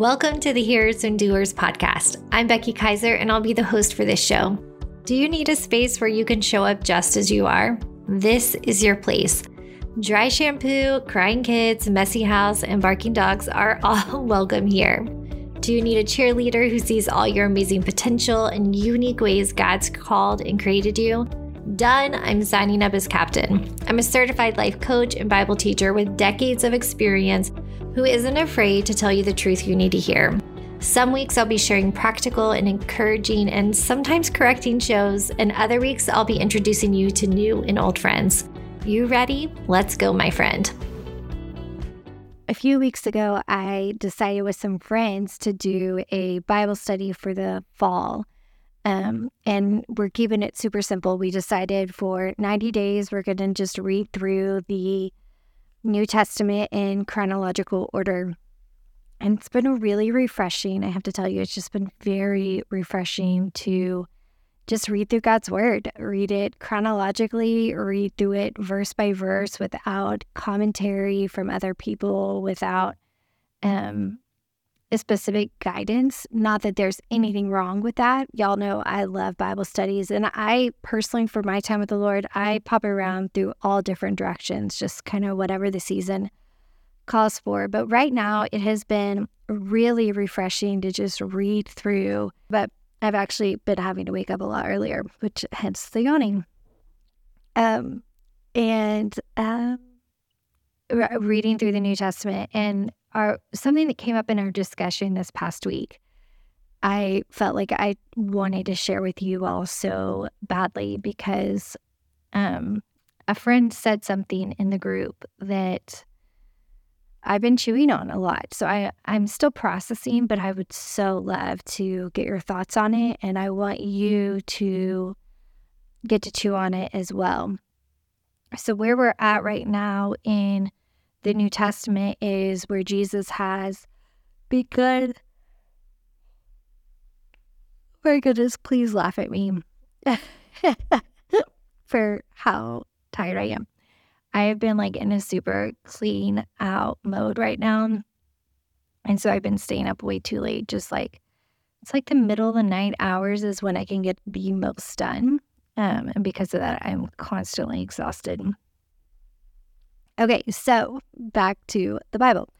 Welcome to the Hearers and Doers podcast. I'm Becky Kiser, and I'll be the host for this show. Do you need a space where you can show up just as you are? This is your place. Dry shampoo, crying kids, messy house, and barking dogs are all welcome here. Do you need a cheerleader who sees all your amazing potential and unique ways God's called and created you? Done, I'm signing up as captain. I'm a certified life coach and Bible teacher with decades of experience who isn't afraid to tell you the truth you need to hear. Some weeks I'll be sharing practical and encouraging and sometimes correcting shows, and other weeks I'll be introducing you to new and old friends. You ready? Let's go, my friend. A few weeks ago, I decided with some friends to do a Bible study for the fall. Um, and we're keeping it super simple. We decided for 90 days, we're going to just read through the New Testament in chronological order. And it's been really refreshing. I have to tell you, it's just been very refreshing to just read through God's word, read it chronologically, read through it verse by verse without commentary from other people, without um, specific guidance. Not that there's anything wrong with that. Y'all know I love Bible studies. And I personally, for my time with the Lord, I pop around through all different directions, just kind of whatever the season calls for. But right now, it has been really refreshing to just read through. But I've actually been having to wake up a lot earlier, which hence the yawning. Um, and um, reading through the New Testament and our something that came up in our discussion this past week. I felt like I wanted to share with you all so badly because um, a friend said something in the group that I've been chewing on a lot. So I, I'm still processing, but I would so love to get your thoughts on it. And I want you to get to chew on it as well. So, where we're at right now in the New Testament is where Jesus has begun. My goodness, please laugh at me for how tired I am. I have been like in a super clean out mode right now. And so I've been staying up way too late, just like it's like the middle of the night hours is when I can get the most done. Um, and because of that, I'm constantly exhausted. Okay, so back to the Bible.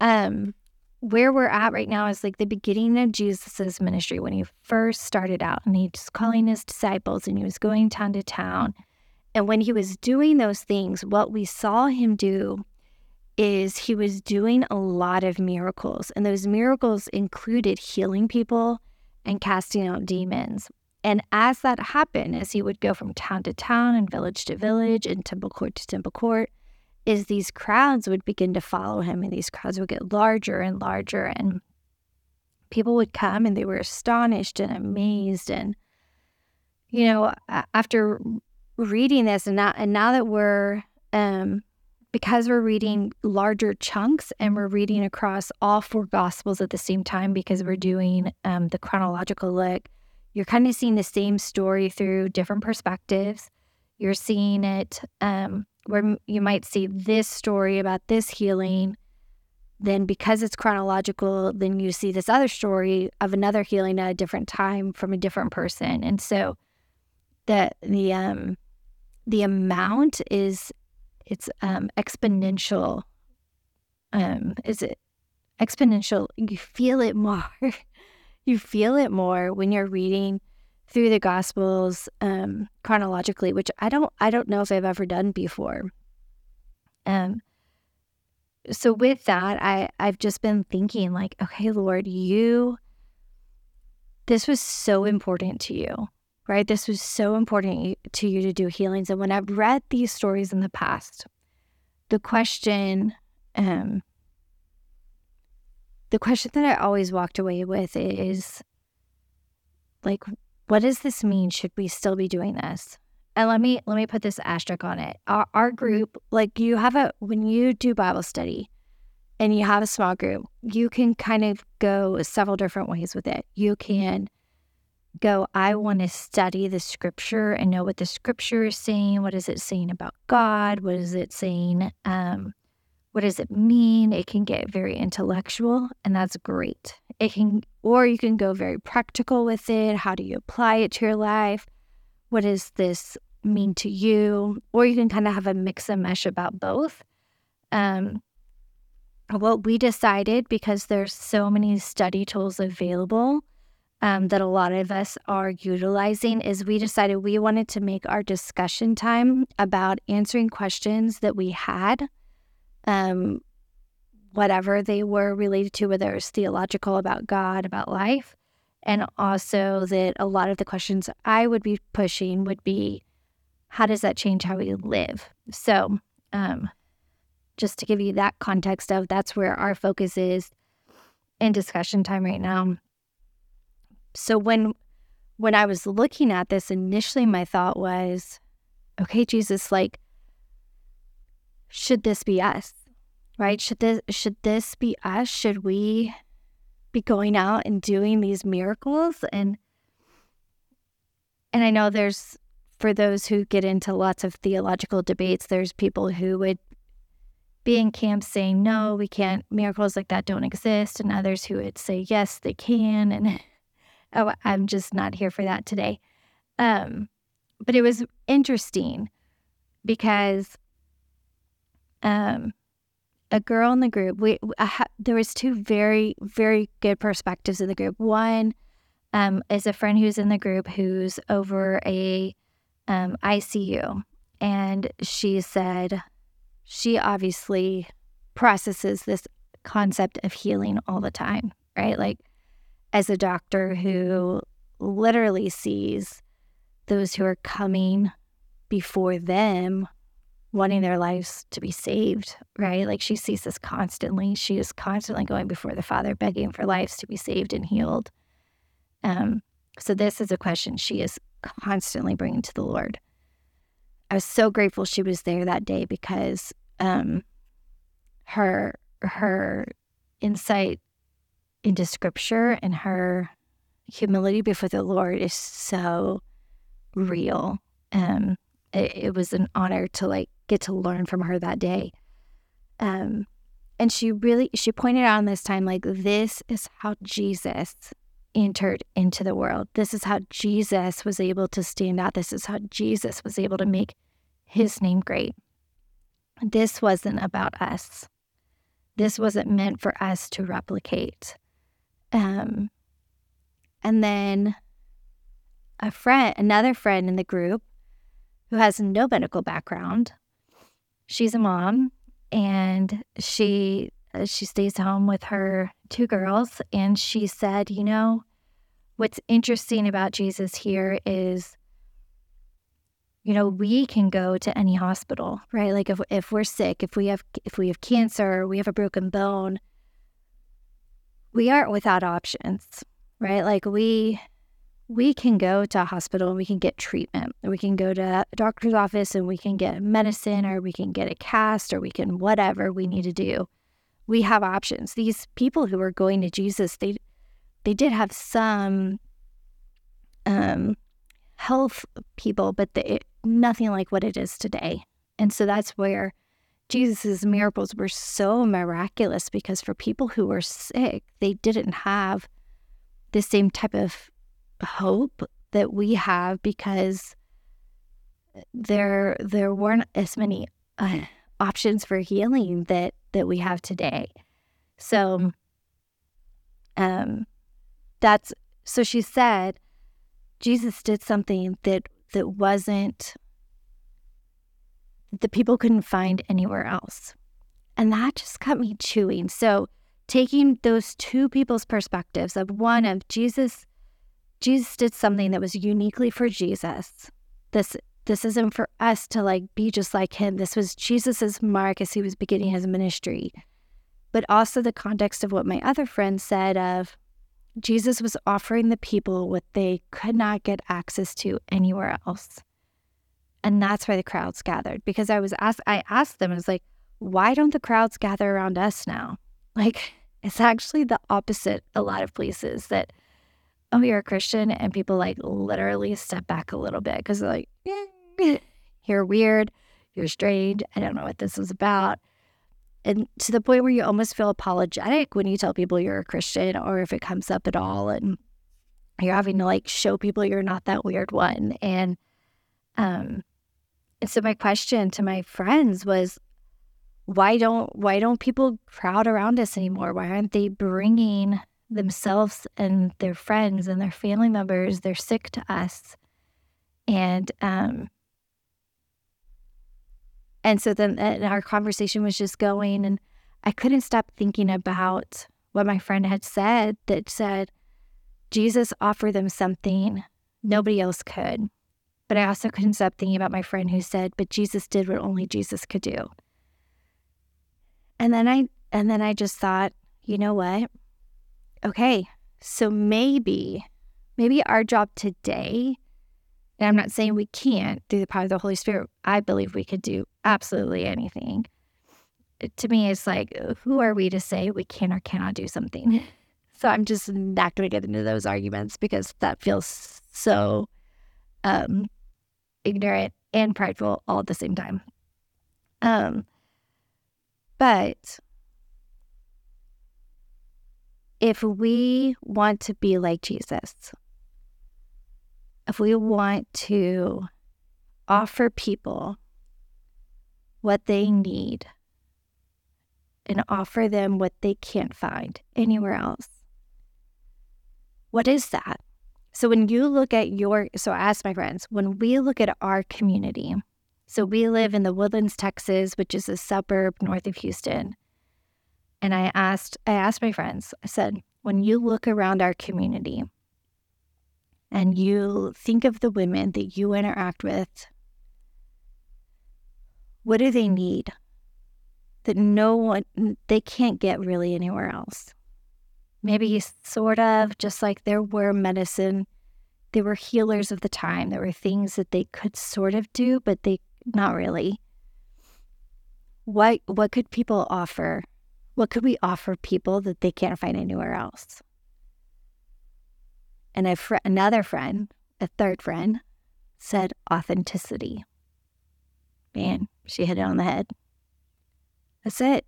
Um, where we're at right now is like the beginning of Jesus's ministry when he first started out and he's calling his disciples and he was going town to town. And when he was doing those things, what we saw him do is he was doing a lot of miracles. And those miracles included healing people and casting out demons. And as that happened, as he would go from town to town and village to village and temple court to temple court, is these crowds would begin to follow him and these crowds would get larger and larger and people would come and they were astonished and amazed and you know after reading this and now and now that we're um because we're reading larger chunks and we're reading across all four gospels at the same time because we're doing um, the chronological look you're kind of seeing the same story through different perspectives. You're seeing it um, where you might see this story about this healing. Then, because it's chronological, then you see this other story of another healing at a different time from a different person. And so, the the um the amount is it's um exponential. Um, is it exponential? You feel it more. you feel it more when you're reading through the gospels um, chronologically which i don't i don't know if i've ever done before. Um so with that i i've just been thinking like okay lord you this was so important to you right? This was so important to you to do healings. And when i've read these stories in the past the question um the question that i always walked away with is like what does this mean? Should we still be doing this? And let me let me put this asterisk on it. Our, our group, like you have a when you do Bible study and you have a small group, you can kind of go several different ways with it. You can go, I want to study the scripture and know what the scripture is saying. What is it saying about God? What is it saying? Um, what does it mean? It can get very intellectual, and that's great. It can, or you can go very practical with it. How do you apply it to your life? What does this mean to you? Or you can kind of have a mix and mesh about both. Um, what we decided, because there's so many study tools available um, that a lot of us are utilizing, is we decided we wanted to make our discussion time about answering questions that we had, um, whatever they were related to, whether it was theological about God, about life, and also that a lot of the questions I would be pushing would be, how does that change how we live? So, um, just to give you that context of that's where our focus is in discussion time right now. So when when I was looking at this initially my thought was okay Jesus like should this be us? Right? Should this should this be us? Should we be going out and doing these miracles and and I know there's for those who get into lots of theological debates, there's people who would be in camps saying, no, we can't, miracles like that don't exist, and others who would say, yes, they can. And oh, I'm just not here for that today. Um, but it was interesting because um, a girl in the group, we ha- there was two very, very good perspectives in the group. One um, is a friend who's in the group who's over a um, ICU, and she said, she obviously processes this concept of healing all the time, right? Like, as a doctor who literally sees those who are coming before them wanting their lives to be saved, right? Like she sees this constantly. She is constantly going before the Father, begging for lives to be saved and healed. Um, so this is a question she is constantly bringing to the Lord. I was so grateful she was there that day because um, her her insight into Scripture and her humility before the Lord is so real. Um, it, it was an honor to like get to learn from her that day. Um, and she really she pointed out in this time like this is how Jesus entered into the world. This is how Jesus was able to stand out. This is how Jesus was able to make his name great. This wasn't about us. This wasn't meant for us to replicate. Um, and then a friend, another friend in the group who has no medical background, she's a mom and she uh, she stays home with her two girls and she said, you know, what's interesting about Jesus here is you know we can go to any hospital right? Like if, if we're sick if we have if we have cancer we have a broken bone we aren't without options right? Like we we can go to a hospital and we can get treatment. We can go to a doctor's office and we can get medicine or we can get a cast or we can whatever we need to do. We have options. These people who are going to jesus they they did have some um health people, but the, nothing like what it is today. And so that's where Jesus's miracles were so miraculous because for people who were sick, they didn't have the same type of hope that we have because there there weren't as many uh, options for healing that that we have today. So um that's so she said Jesus did something that that wasn't that the people couldn't find anywhere else. And that just got me chewing. So taking those two people's perspectives of one of Jesus Jesus did something that was uniquely for Jesus. This this isn't for us to like be just like him. This was Jesus's mark as he was beginning his ministry. But also the context of what my other friend said of Jesus was offering the people what they could not get access to anywhere else. And that's why the crowds gathered because I was asked I asked them, I was like, why don't the crowds gather around us now? Like it's actually the opposite a lot of places that oh you're a Christian and people like literally step back a little bit because they're like you're weird, you're strange, I don't know what this is about. and to the point where you almost feel apologetic when you tell people you're a Christian or if it comes up at all and you're having to like show people you're not that weird one and um and so my question to my friends was why don't why don't people crowd around us anymore why aren't they bringing themselves and their friends and their family members they're sick to us and um and so then and our conversation was just going, and I couldn't stop thinking about what my friend had said that said, Jesus offered them something nobody else could. But I also couldn't stop thinking about my friend who said, but Jesus did what only Jesus could do. And then I and then I just thought, you know what? Okay, so maybe maybe our job today and I'm not saying we can't through the power of the Holy Spirit. I believe we could do absolutely anything. To me, it's like, who are we to say we can or cannot do something? So I'm just not going to get into those arguments because that feels so um, ignorant and prideful all at the same time. Um, but if we want to be like Jesus, if we want to offer people what they need and offer them what they can't find anywhere else, what is that? So when you look at your, so I ask my friends, when we look at our community, so we live in the Woodlands, Texas, which is a suburb north of Houston. And I asked, I asked my friends, I said, when you look around our community, and you think of the women that you interact with, what do they need that no one, they can't get really anywhere else? Maybe sort of just like there were medicine, there were healers of the time. There were things that they could sort of do, but they not really. What what could people offer? What could we offer people that they can't find anywhere else? And a fr- another friend, a third friend, said authenticity. Man, she hit it on the head. That's it.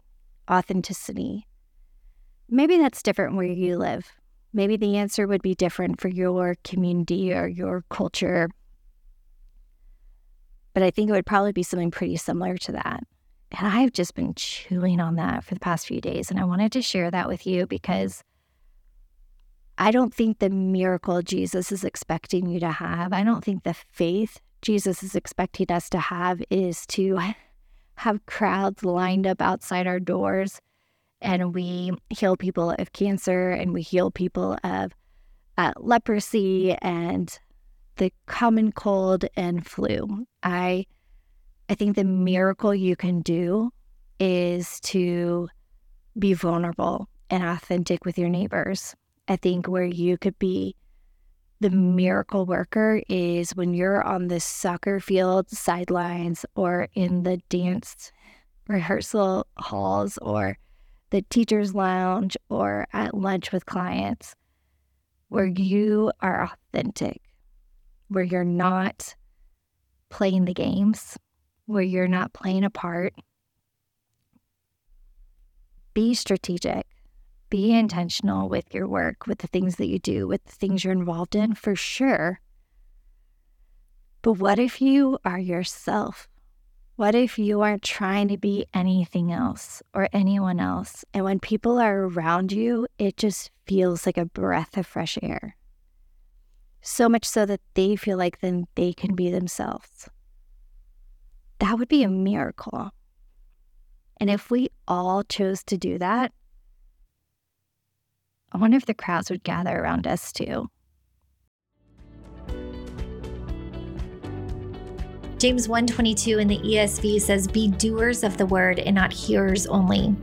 Authenticity. Maybe that's different where you live. Maybe the answer would be different for your community or your culture. But I think it would probably be something pretty similar to that. And I've just been chewing on that for the past few days. And I wanted to share that with you because I don't think the miracle Jesus is expecting you to have, I don't think the faith Jesus is expecting us to have is to have crowds lined up outside our doors and we heal people of cancer and we heal people of uh, leprosy and the common cold and flu. I I think the miracle you can do is to be vulnerable and authentic with your neighbors. I think where you could be the miracle worker is when you're on the soccer field sidelines or in the dance rehearsal halls or the teacher's lounge or at lunch with clients, where you are authentic, where you're not playing the games, where you're not playing a part. Be strategic be intentional with your work, with the things that you do, with the things you're involved in, for sure. But what if you are yourself? What if you aren't trying to be anything else or anyone else? And when people are around you, it just feels like a breath of fresh air. So much so that they feel like then they can be themselves. That would be a miracle. And if we all chose to do that, I wonder if the crowds would gather around us too. James 122 in the ESV says, Be doers of the word and not hearers only.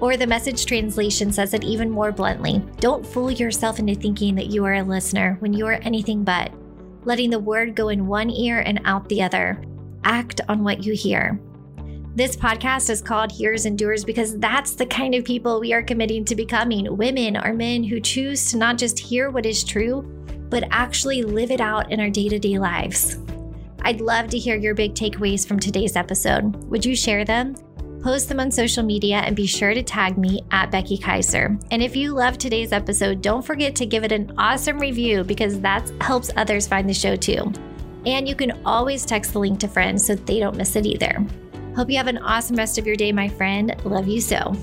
Or the message translation says it even more bluntly Don't fool yourself into thinking that you are a listener when you are anything but, letting the word go in one ear and out the other. Act on what you hear. This podcast is called Hearers and Doers because that's the kind of people we are committing to becoming women or men who choose to not just hear what is true, but actually live it out in our day to day lives. I'd love to hear your big takeaways from today's episode. Would you share them? Post them on social media and be sure to tag me at Becky Kiser. And if you love today's episode, don't forget to give it an awesome review because that helps others find the show too. And you can always text the link to friends so they don't miss it either. Hope you have an awesome rest of your day, my friend. Love you so.